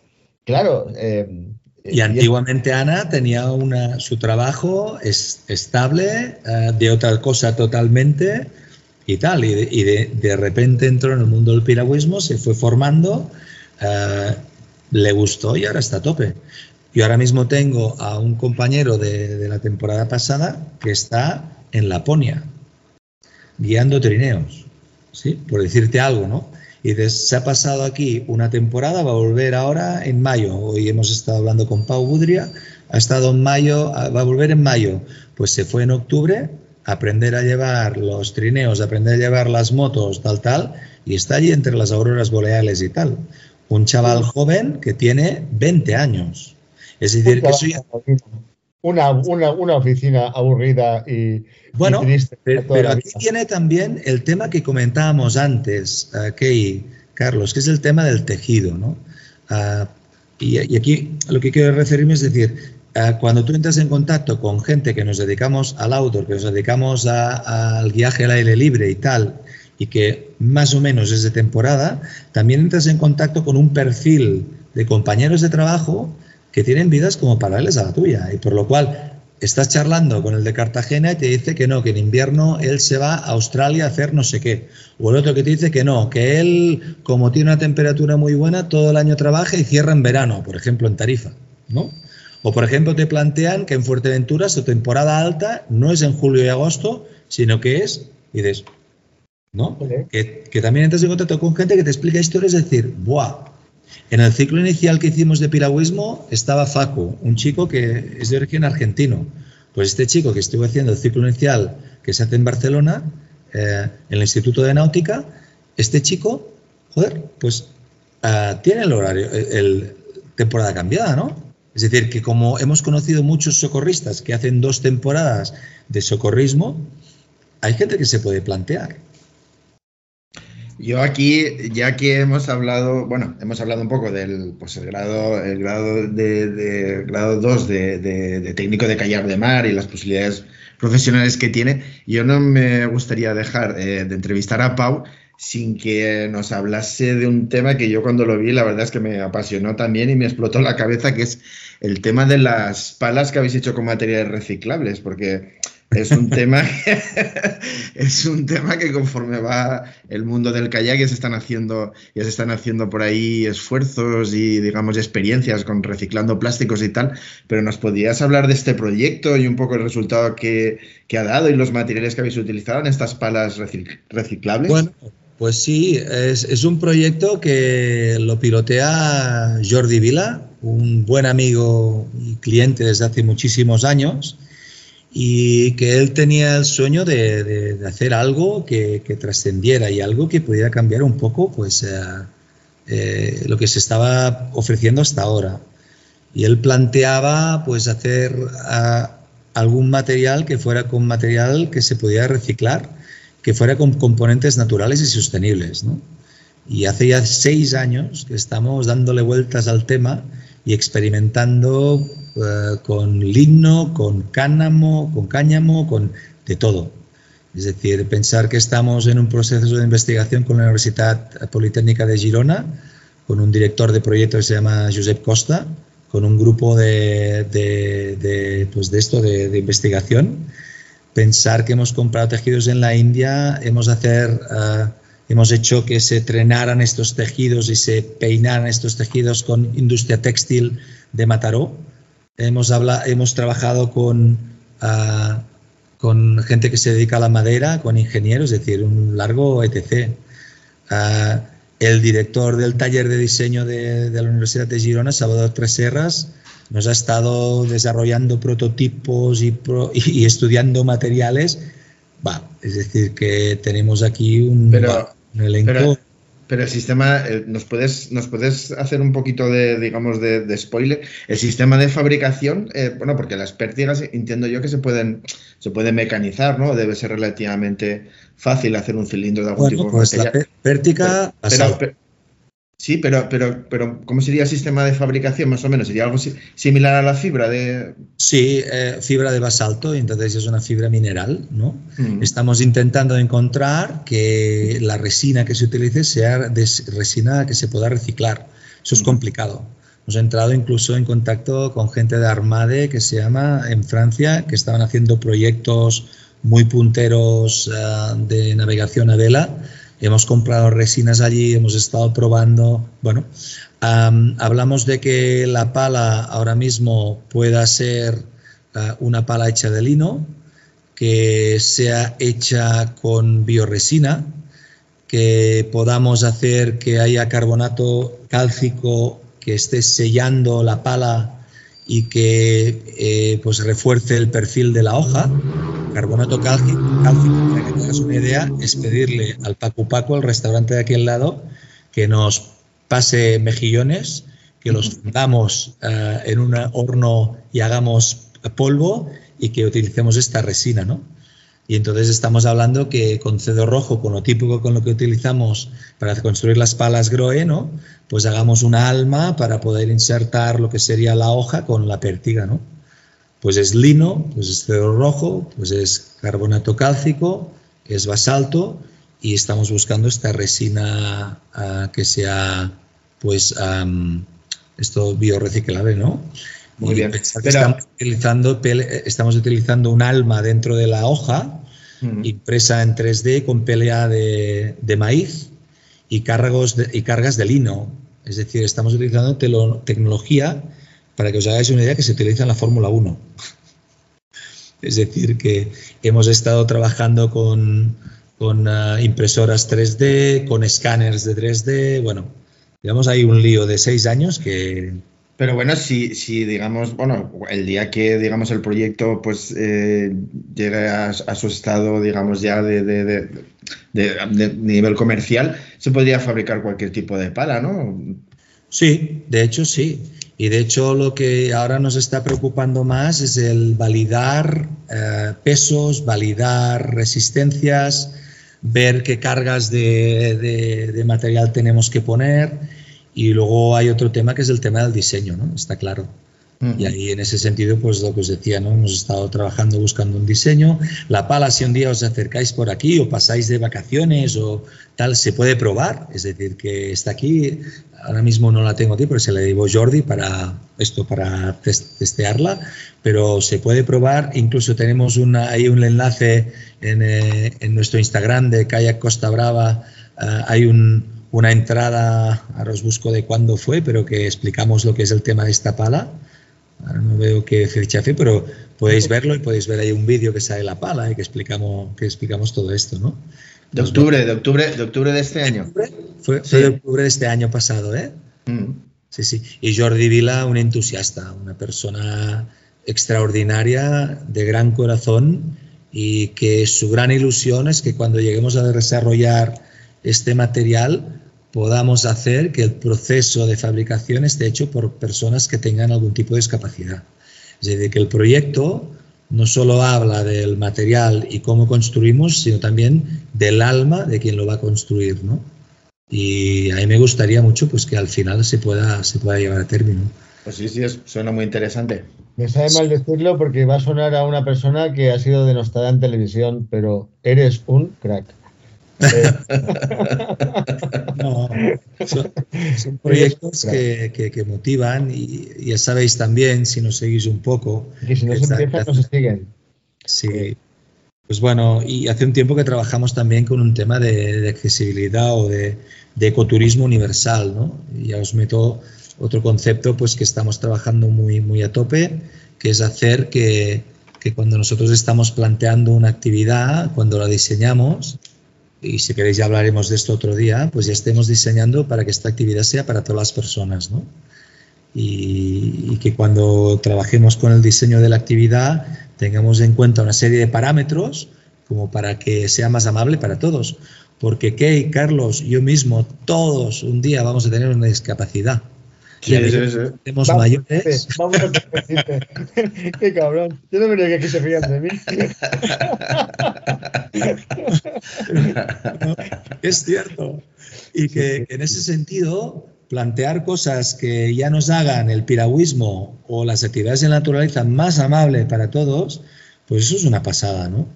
claro, eh, y antiguamente Ana tenía una, su trabajo es, estable, eh, de otra cosa totalmente y tal. Y, de, repente entró en el mundo del piragüismo, se fue formando, eh, le gustó y ahora está a tope. Yo ahora mismo tengo a un compañero de, de la temporada pasada que está en Laponia, guiando trineos, ¿sí? por decirte algo, ¿no? Y se ha pasado aquí una temporada, va a volver ahora en mayo. Hoy hemos estado hablando con Pau Budria, ha estado en mayo, va a volver en mayo. Pues se fue en octubre a aprender a llevar los trineos, a aprender a llevar las motos, tal, tal, y está allí entre las auroras boreales y tal. Un chaval joven que tiene 20 años. Es decir, que soy... Una, una, una, oficina aburrida y, bueno, Pero aquí tiene también el tema que comentábamos antes, uh, Carlos, que es el tema del tejido, ¿no? Ah, y, aquí lo que quiero referirme es decir, ah, cuando tú entras en contacto con gente que nos dedicamos al outdoor, que nos dedicamos al viaje al aire libre y tal, y que más o menos es de temporada, también entras en contacto con un perfil de compañeros de trabajo que tienen vidas como paralelas a la tuya y por lo cual estás charlando con el de Cartagena y te dice que no, que en invierno él se va a Australia a hacer no sé qué. O el otro que te dice que no, que él, como tiene una temperatura muy buena, todo el año trabaja y cierra en verano, por ejemplo, en Tarifa, ¿no? O, por ejemplo, te plantean que en Fuerteventura su temporada alta no es en julio y agosto, sino que es, y dices, ¿no? Que, que también entras en contacto con gente que te explica historias, es decir, ¡buah! En el ciclo inicial que hicimos de piragüismo estaba Facu, un chico que es de origen argentino. Pues este chico que estuvo haciendo el ciclo inicial que se hace en Barcelona, eh, en el Instituto de Náutica, este chico, joder, pues ah, tiene el horario, el, temporada cambiada, ¿no? Es decir, que como hemos conocido muchos socorristas que hacen dos temporadas de socorrismo, hay gente que se puede plantear. Yo aquí, ya que hemos hablado, bueno, hemos hablado un poco del pues el grado, el grado de, grado 2 de, técnico de callar de mar y las posibilidades profesionales que tiene, yo no me gustaría dejar eh, de entrevistar a Pau sin que nos hablase de un tema que yo cuando lo vi, la verdad es que me apasionó también y me explotó la cabeza, que es el tema de las palas que habéis hecho con materiales reciclables, porque es un tema que, (laughs) es un tema que conforme va el mundo del kayak ya se están haciendo ya se están haciendo por ahí esfuerzos y digamos experiencias con reciclando plásticos y tal. Pero nos podrías hablar de este proyecto y un poco el resultado que, que ha dado y los materiales que habéis utilizado en estas palas reciclables bueno pues sí, es, es, un proyecto que lo pilotea Jordi Vila, un buen amigo y cliente desde hace muchísimos años, y que él tenía el sueño de, de, hacer algo que, que, trascendiera y algo que pudiera cambiar un poco pues, eh, eh, lo que se estaba ofreciendo hasta ahora. Y él planteaba pues, hacer algún material que fuera con material que se pudiera reciclar que fuera con componentes naturales y sostenibles. ¿no? Y hace ya seis años que estamos dándole vueltas al tema y experimentando uh, con lino, con cáñamo, con cáñamo, con de todo. Es decir, pensar que estamos en un proceso de investigación con la Universidad Politécnica de Girona, con un director de proyecto que se llama Josep Costa, con un grupo de, de, de, pues de esto, de investigación, pensar que hemos comprado tejidos en la India, hemos, hacer, uh, hemos hecho que se trenaran estos tejidos y se peinaran estos tejidos con industria textil de Mataró. Hemos, habla, hemos trabajado con, uh, con gente que se dedica a la madera, con ingenieros, es decir, un largo etc. Uh, el director del taller de diseño de, de la Universidad de Girona, Salvador Treserras, nos ha estado desarrollando prototipos y, pro, y, (laughs) y estudiando materiales. Va, es decir, que tenemos aquí un, pero, un elenco. Pero, pero, el sistema, ¿nos puedes, ¿nos puedes hacer un poquito de, digamos, de, de spoiler? El sistema de fabricación, eh, bueno, porque las pértigas entiendo yo que se pueden, se pueden mecanizar, ¿no? Debe ser relativamente fácil hacer un cilindro de algún bueno, tipo. Pues la pértiga. Pero, pero, Sí, pero, pero, pero ¿cómo sería el sistema de fabricación más o menos? ¿Sería algo similar a la fibra de...? Sí, eh, fibra de basalto, entonces es una fibra mineral, ¿no? Mm. Estamos intentando encontrar que la resina que se utilice sea de resina que se pueda reciclar. Eso es mm. complicado. Hemos entrado incluso en contacto con gente de Armade que se llama en Francia, que estaban haciendo proyectos muy punteros uh, de navegación a vela hemos comprado resinas allí, hemos estado probando. Bueno, hablamos de que la pala ahora mismo pueda ser uh, una pala hecha de lino, que sea hecha con bioresina, que podamos hacer que haya carbonato cálcico que esté sellando la pala y que eh, pues refuerce el perfil de la hoja. Carbonato cálcico, para que tengas una idea, es pedirle al Paco Paco, el restaurante de aquí al lado, que nos pase mejillones, que los fundamos uh, en un horno y hagamos polvo y que utilicemos esta resina, ¿no? Y entonces estamos hablando que con cedo rojo, con lo típico con lo que utilizamos para construir las palas Groe, ¿no? Pues hagamos una alma para poder insertar lo que sería la hoja con la pértiga, ¿no? Pues es lino, pues es cedo rojo, pues es carbonato cálcico, es basalto y estamos buscando esta resina uh, que sea, pues, um, esto biorreciclable, ¿no? Muy bien. Pero... Estamos, utilizando, estamos utilizando un alma dentro de la hoja, impresa en 3D con pelea de, de maíz y, cargos de, y cargas de lino. Es decir, estamos utilizando tecnología, para que os hagáis una idea, que se utiliza en la Fórmula 1. Es decir, que hemos estado trabajando con, con uh, impresoras 3D, con escáneres de 3D. Bueno, digamos, hay un lío de seis años que, pero bueno, si, si digamos, bueno, el día que digamos el proyecto pues eh, llegue a, a, su estado, digamos, ya de, de, de, de, nivel comercial, se podría fabricar cualquier tipo de pala, ¿no? Sí, de hecho sí. Y de hecho lo que ahora nos está preocupando más es el validar eh, pesos, validar resistencias, ver qué cargas de, de material tenemos que poner y luego hay otro tema que es el tema del diseño, ¿no? Está claro. Y ahí en ese sentido, pues lo que os decía, ¿no? Hemos estado trabajando buscando un diseño. La pala, si un día os acercáis por aquí o pasáis de vacaciones o tal, se puede probar. Es decir, que está aquí. Ahora mismo no la tengo aquí, pero se la llevo Jordi para esto, para testearla. Pero se puede probar. Incluso tenemos una, ahí un enlace en, eh, en nuestro Instagram de Kayak Costa Brava. Uh, hay un, una entrada, ahora os busco de cuándo fue, pero que explicamos lo que es el tema de esta pala Ahora no veo qué fecha fue, pero podéis verlo y podéis ver ahí un vídeo que sale la pala y que explicamos, que explicamos todo esto, ¿no? De octubre, de octubre, de octubre de este año. Fue, de octubre de este año pasado, ¿eh? Mm. Sí, sí. Y Jordi Vila, un entusiasta, una persona extraordinaria, de gran corazón y que su gran ilusión es que cuando lleguemos a desarrollar este material podamos hacer que el proceso de fabricación esté hecho por personas que tengan algún tipo de discapacidad. Es decir, que el proyecto no solo habla del material y cómo construimos, sino también del alma de quien lo va a construir, ¿no? Y a mí me gustaría mucho pues, que al final se pueda, se pueda llevar a término. Pues sí, sí, suena muy interesante. Me sabe mal decirlo porque va a sonar a una persona que ha sido denostada en televisión, pero eres un crack. (laughs) no, son, proyectos que, motivan y, ya sabéis también, si nos seguís un poco. Que si no se empiezan, no se siguen. Sí. Pues bueno, y hace un tiempo que trabajamos también con un tema de, accesibilidad o de, ecoturismo universal, ¿no? Y ya os meto otro concepto pues que estamos trabajando muy, muy a tope, que es hacer que, que cuando nosotros estamos planteando una actividad, cuando la diseñamos, y si queréis ya hablaremos de esto otro día, pues ya estemos diseñando para que esta actividad sea para todas las personas, ¿no? Y, que cuando trabajemos con el diseño de la actividad tengamos en cuenta una serie de parámetros como para que sea más amable para todos. Porque Kay, Carlos, yo mismo, todos un día vamos a tener una discapacidad. Sí, sí, sí. Tenemos mayores. Vamos a (laughs) Qué cabrón. Yo no venía que aquí se fían de mí. (laughs) es cierto. Y que en ese sentido, plantear cosas que ya nos hagan el piragüismo o las actividades de la naturaleza más amable para todos, pues eso es una pasada, ¿no?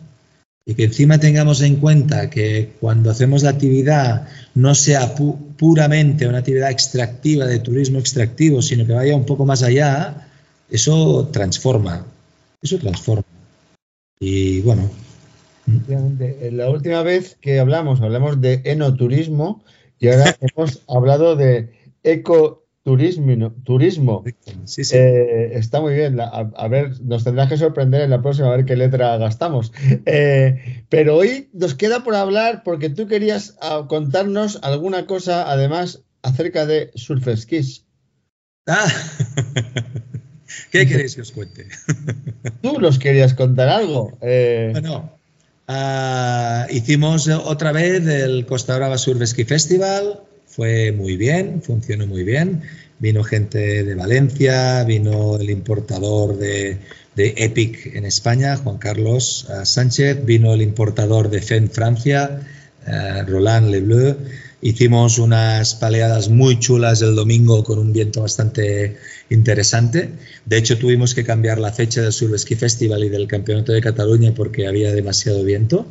Y que encima tengamos en cuenta que cuando hacemos la actividad no sea puramente una actividad extractiva de turismo extractivo, sino que vaya un poco más allá, eso transforma, eso transforma. Y bueno. La última vez que hablamos, hablamos de enoturismo y ahora (laughs) hemos hablado de eco Turismo, turismo. Eh, está muy bien. A, ver, nos tendrás que sorprender en la próxima a ver qué letra gastamos. Eh, pero hoy nos queda por hablar porque tú querías ah, contarnos alguna cosa además acerca de surf skis. Ah, (laughs) ¿qué queréis que os cuente? tú nos querías contar algo. Eh... Bueno, ah, hicimos otra vez el Costa Brava Surf Ski Festival fue muy bien, funcionó muy bien. Vino gente de Valencia, vino el importador de, Epic en España, Juan Carlos eh, Sánchez, vino el importador de FEN Francia, eh, Roland Lebleu. Hicimos unas paleadas muy chulas el domingo con un viento bastante interesante. De hecho, tuvimos que cambiar la fecha del Surf Ski Festival y del Campeonato de Cataluña porque había demasiado viento.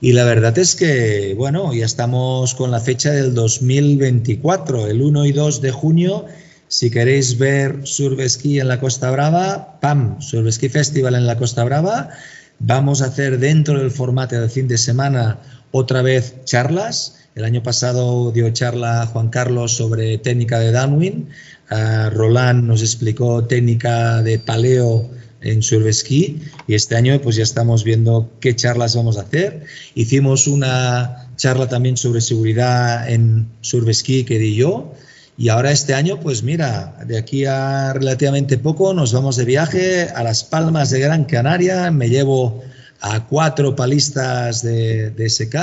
Y la verdad es que, bueno, ya estamos con la fecha del 2024, el 1 y 2 de junio. Si queréis ver Surf en la Costa Brava, ¡pam! Surf Festival en la Costa Brava. Vamos a hacer dentro del formato del fin de semana otra vez charlas. El año pasado dio charla Juan Carlos sobre técnica de downwind. Uh, Roland nos explicó técnica de paleo en Survesquí y este año pues ya estamos viendo qué charlas vamos a hacer. Hicimos una charla también sobre seguridad en Survesquí que di yo y ahora este año pues mira, de aquí a relativamente poco nos vamos de viaje a las Palmas de Gran Canaria, me llevo a cuatro palistas de, SK,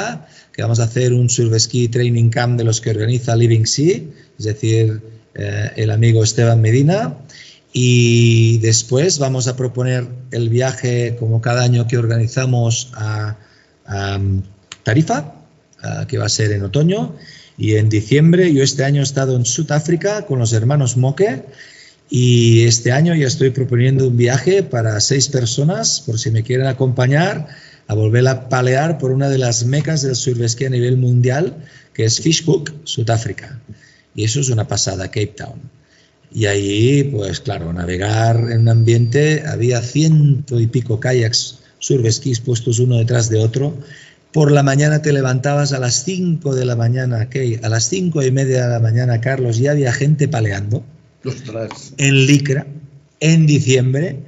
que vamos a hacer un Survesquí Training Camp de los que organiza Living Sea, es decir, eh, el amigo Esteban Medina. Y después vamos a proponer el viaje, como cada año que organizamos, a, um, Tarifa, que va a ser en otoño. Y en diciembre, yo este año he estado en Sudáfrica con los hermanos Moque Y este año ya estoy proponiendo un viaje para seis personas, por si me quieren acompañar, a volver a palear por una de las mecas del surf a nivel mundial, que es Fishhook, Sudáfrica. Y eso es una pasada, Cape Town. Y ahí, pues claro, navegar en un ambiente, había ciento y pico kayaks surf puestos uno detrás de otro. Por la mañana te levantabas a las cinco de la mañana, Kay, a las cinco y media de la mañana, Carlos, ya había gente paleando. En Licra, en diciembre,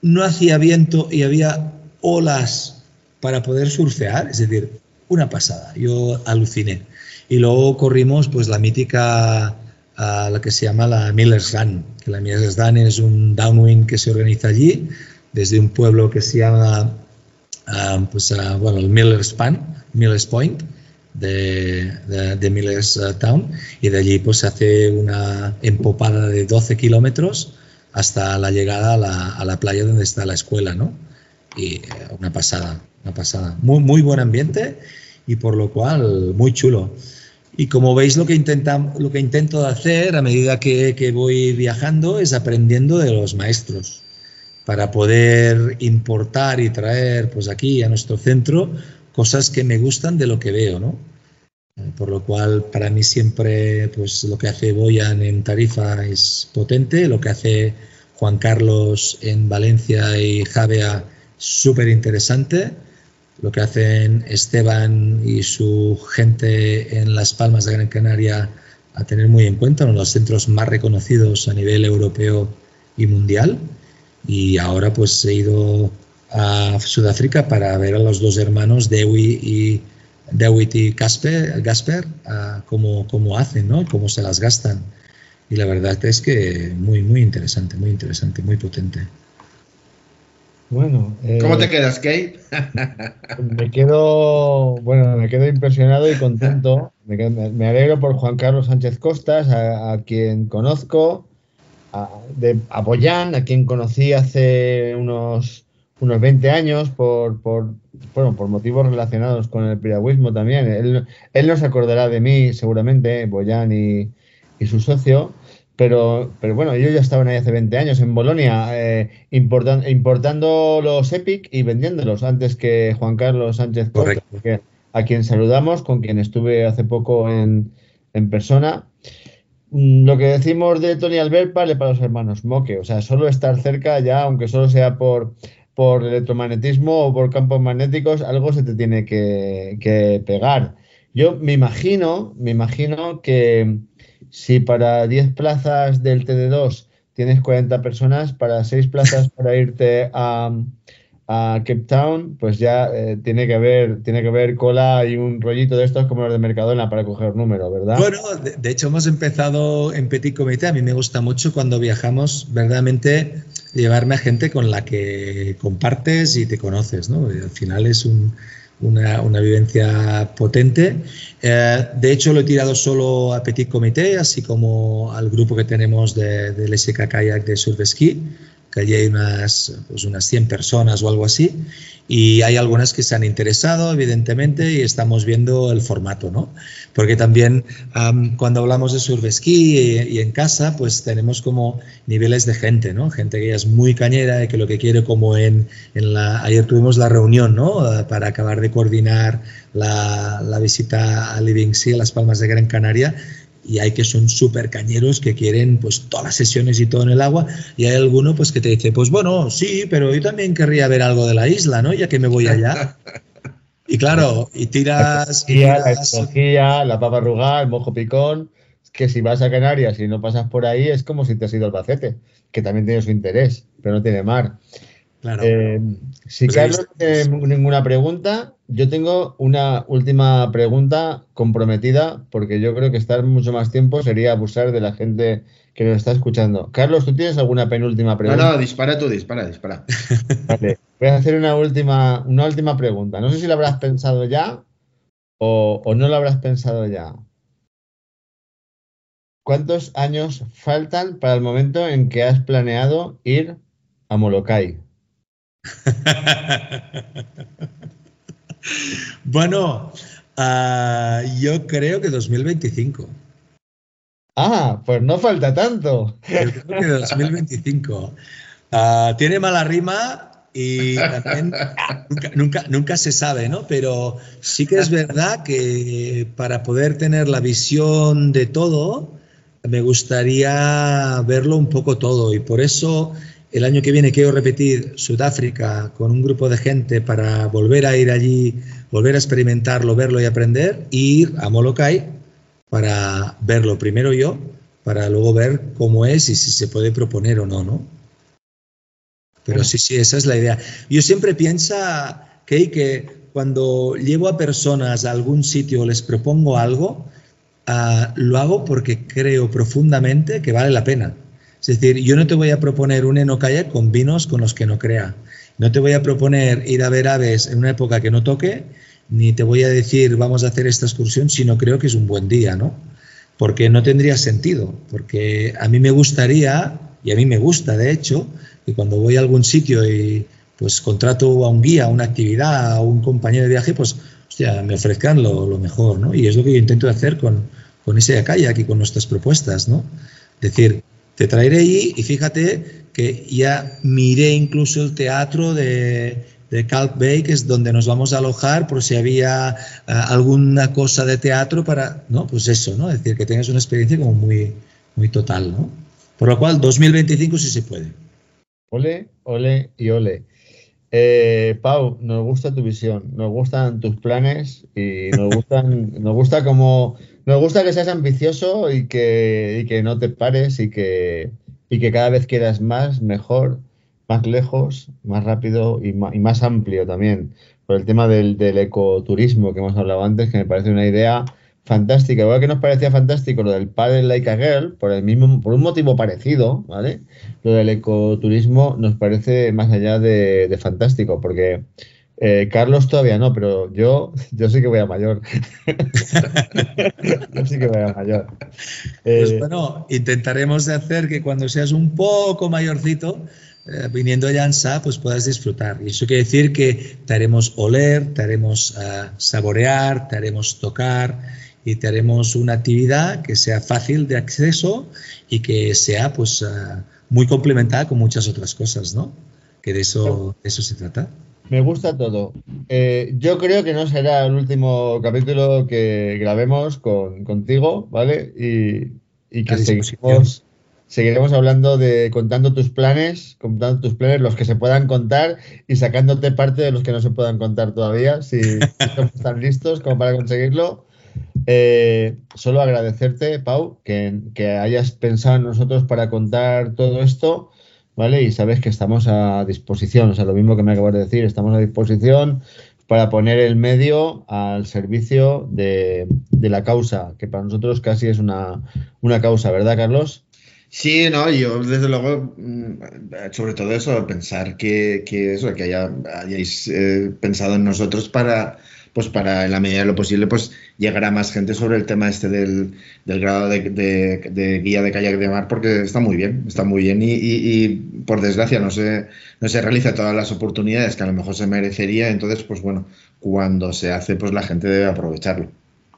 no hacía viento y había olas para poder surfear, es decir, una pasada. Yo aluciné. Y luego corrimos pues la mítica a la que se llama la Miller's Run, que la Miller's Run es un downwind que se organiza allí desde un pueblo que se llama um, pues, uh, bueno, el Miller's Pan, Miller's Point de, de, Miller's uh, Town y de allí pues se hace una empopada de 12 kilómetros hasta la llegada a la, a la, playa donde está la escuela, ¿no? Y eh, una pasada, una pasada. Muy, muy buen ambiente y por lo cual muy chulo. Y como veis, lo que, intentamos, lo que intento hacer a medida que, que, voy viajando es aprendiendo de los maestros para poder importar y traer pues aquí a nuestro centro cosas que me gustan de lo que veo, ¿no? Por lo cual, para mí siempre, pues lo que hace Boyan en Tarifa es potente, lo que hace Juan Carlos en Valencia y Javea súper interesante lo que hacen Esteban y su gente en Las Palmas de Gran Canaria a tener muy en cuenta, uno de los centros más reconocidos a nivel europeo y mundial. Y ahora pues he ido a Sudáfrica para ver a los dos hermanos, Dewi y Dewitt y Gasper, Gasper cómo, cómo, hacen, ¿no? cómo se las gastan. Y la verdad es que muy, muy interesante, muy interesante, muy potente. Bueno. ¿Cómo te eh, quedas, Kate? (laughs) me quedo, bueno, me quedo impresionado y contento. Me, alegro por Juan Carlos Sánchez Costas, a, quien conozco, a, de, a Boyán, a quien conocí hace unos, unos 20 años por, por, bueno, por motivos relacionados con el piragüismo también. Él, él no se acordará de mí, seguramente, Boyán y, y su socio. Pero, pero bueno, ellos ya estaban ahí hace 20 años en Bolonia, eh, importando los Epic y vendiéndolos antes que Juan Carlos Sánchez Correcto. a quien saludamos, con quien estuve hace poco en, persona. Mm, lo que decimos de Tony Albert vale para los hermanos Moque, o sea, solo estar cerca ya, aunque solo sea por, por electromagnetismo o por campos magnéticos, algo se te tiene que, que pegar. Yo me imagino, me imagino que si para 10 plazas del TD2 tienes 40 personas, para 6 plazas (laughs) para irte a, Cape Town, pues ya eh, tiene, que haber, tiene que haber cola y un rollito de estos como los de Mercadona para coger número, ¿verdad? Bueno, de, hecho hemos empezado en Petit Comité. A mí me gusta mucho cuando viajamos, verdaderamente, llevarme a gente con la que compartes y te conoces, ¿no? al final es un una, vivencia potente. Eh, de hecho, lo he tirado solo a Petit Comité, así como al grupo que tenemos de, del SK Kayak de Surf Ski, que allí hay unas, pues unas 100 personas o algo así. Y hay algunas que se han interesado, evidentemente, y estamos viendo el formato, ¿no? Porque también cuando hablamos de surf ski y, en casa, pues tenemos como niveles de gente, ¿no? Gente que es muy cañera y que lo que quiere, como en, en la. Ayer tuvimos la reunión, ¿no? Para acabar de coordinar la, la visita a Living Sea, a Las Palmas de Gran Canaria, y hay que son súper cañeros que quieren pues todas las sesiones y todo en el agua y hay alguno pues que te dice pues bueno sí pero yo también querría ver algo de la isla no ya que me voy allá. (laughs) Y claro y tiras la la papa arrugada el mojo picón que si vas a Canarias y no pasas por ahí es como si te has ido al Bacete que también tiene su interés pero no tiene mar Claro. Eh, si pues Carlos no tiene ninguna pregunta, yo tengo una última pregunta comprometida, porque yo creo que estar mucho más tiempo sería abusar de la gente que nos está escuchando. Carlos, ¿tú tienes alguna penúltima pregunta? No, no, dispara tú, dispara, dispara. (laughs) Vale, voy a hacer una última, una última pregunta. No sé si la habrás pensado ya o, o no la habrás pensado ya. ¿Cuántos años faltan para el momento en que has planeado ir a Molokai? (laughs) bueno, uh, yo creo que 2025. Ah, pues no falta tanto. Yo creo que 2025. Ah, tiene mala rima y también nunca, nunca, se sabe, ¿no? Pero sí que es verdad que para poder tener la visión de todo, me gustaría verlo un poco todo y por eso el año que viene quiero repetir Sudáfrica con un grupo de gente para volver a ir allí, volver a experimentarlo, verlo y aprender, e ir a Molokai para verlo primero yo, para luego ver cómo es y si se puede proponer o no, ¿no? Pero sí, sí, esa es la idea. Yo siempre pienso, Kay, que cuando llevo a personas a algún sitio o les propongo algo, uh, lo hago porque creo profundamente que vale la pena. Es decir, yo no te voy a proponer un enokayak con vinos con los que no crea. No te voy a proponer ir a ver aves en una época que no toque, ni te voy a decir vamos a hacer esta excursión si no creo que es un buen día, ¿no? Porque no tendría sentido, porque a mí me gustaría, y a mí me gusta de hecho, y cuando voy a algún sitio y pues contrato a un guía, a una actividad, a un compañero de viaje, pues hostia, me ofrezcan lo, mejor, ¿no? Y es lo que yo intento hacer con, con ese kayak y con nuestras propuestas, ¿no? Decir, te traeré ahí y fíjate que ya miré incluso el teatro de, de Calp Bay, que es donde nos vamos a alojar por si había uh, alguna cosa de teatro para, ¿no? Pues eso, ¿no? Es decir, que tengas una experiencia como muy, muy total, ¿no? Por lo cual, 2025 sí se puede. Ole, ole y ole. Eh, Pau, nos gusta tu visión, nos gustan tus planes y nos gustan, (laughs) nos gusta como, nos gusta que seas ambicioso y que, no te pares y que, cada vez quieras más, mejor, más lejos, más rápido y más, amplio también. Por el tema del, ecoturismo que hemos hablado antes, que me parece una idea fantástica. Igual que nos parecía fantástico lo del Padre Like a Girl, por, el mismo, un motivo parecido, ¿vale? Lo del ecoturismo nos parece más allá de, de fantástico, porque eh, Carlos todavía no, pero yo, yo sí que voy a mayor. (laughs) yo sí que voy a mayor. Eh, pues bueno, intentaremos de hacer que cuando seas un poco mayorcito, eh, viniendo a Llansa, pues puedas disfrutar. Y eso quiere decir que te haremos oler, te haremos uh, saborear, te haremos tocar y te haremos una actividad que sea fácil de acceso y que sea pues uh, muy complementada con muchas otras cosas, ¿no? Que de eso, de eso se trata. Me gusta todo. Eh, yo creo que no será el último capítulo que grabemos con, contigo, ¿vale? Y, y que seguimos, seguiremos hablando de contando tus planes, contando tus planes, los que se puedan contar y sacándote parte de los que no se puedan contar todavía, si, si están (laughs) listos como para conseguirlo. Eh, solo agradecerte, Pau, que, que, hayas pensado en nosotros para contar todo esto, ¿vale? Y sabes que estamos a disposición, o sea, lo mismo que me acabas de decir, estamos a disposición para poner el medio al servicio de, de la causa, que para nosotros casi es una, una causa, ¿verdad, Carlos? Sí, no, yo desde luego, sobre todo eso, pensar que, que eso, que hayáis eh, pensado en nosotros para, pues para en la medida de lo posible pues llegar a más gente sobre el tema este del, del grado de, de, de, guía de kayak de mar porque está muy bien, está muy bien y, y, y, por desgracia no se, no se realiza todas las oportunidades que a lo mejor se merecería, entonces pues bueno, cuando se hace pues la gente debe aprovecharlo.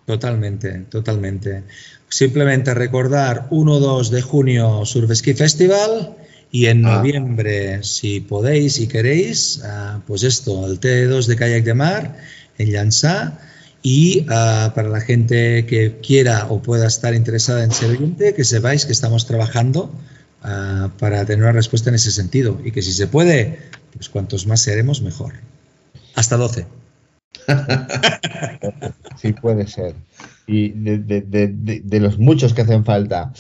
Totalmente, totalmente. Simplemente recordar 1-2 de junio Surf Ski Festival y en ah. noviembre, si podéis y queréis, uh, pues esto, el T2 de kayak de mar en Llançà y uh, para la gente que quiera o pueda estar interesada en ser oyente, que sepáis que estamos trabajando uh, para tener una respuesta en ese sentido y que si se puede, pues cuantos más seremos, mejor. Hasta 12. (laughs) sí puede ser. Y de, los muchos que hacen falta.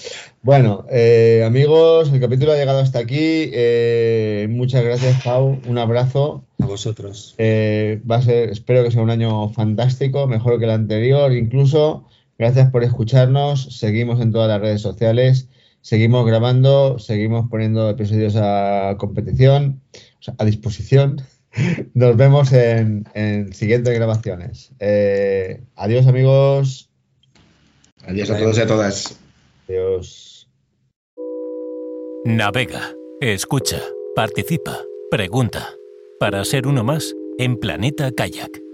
Bueno, eh, amigos, el capítulo ha llegado hasta aquí. Eh, muchas gracias, Pau. Un abrazo. A vosotros. Eh, va a ser, espero que sea un año fantástico, mejor que el anterior. Incluso, gracias por escucharnos. Seguimos en todas las redes sociales. Seguimos grabando, seguimos poniendo episodios a competición, o sea, a disposición. (laughs) Nos vemos en, en siguientes grabaciones. Eh, adiós, amigos. Adiós a todos y a todas. Adiós. Navega, escucha, participa, pregunta. Para ser uno más en Planeta Kayak.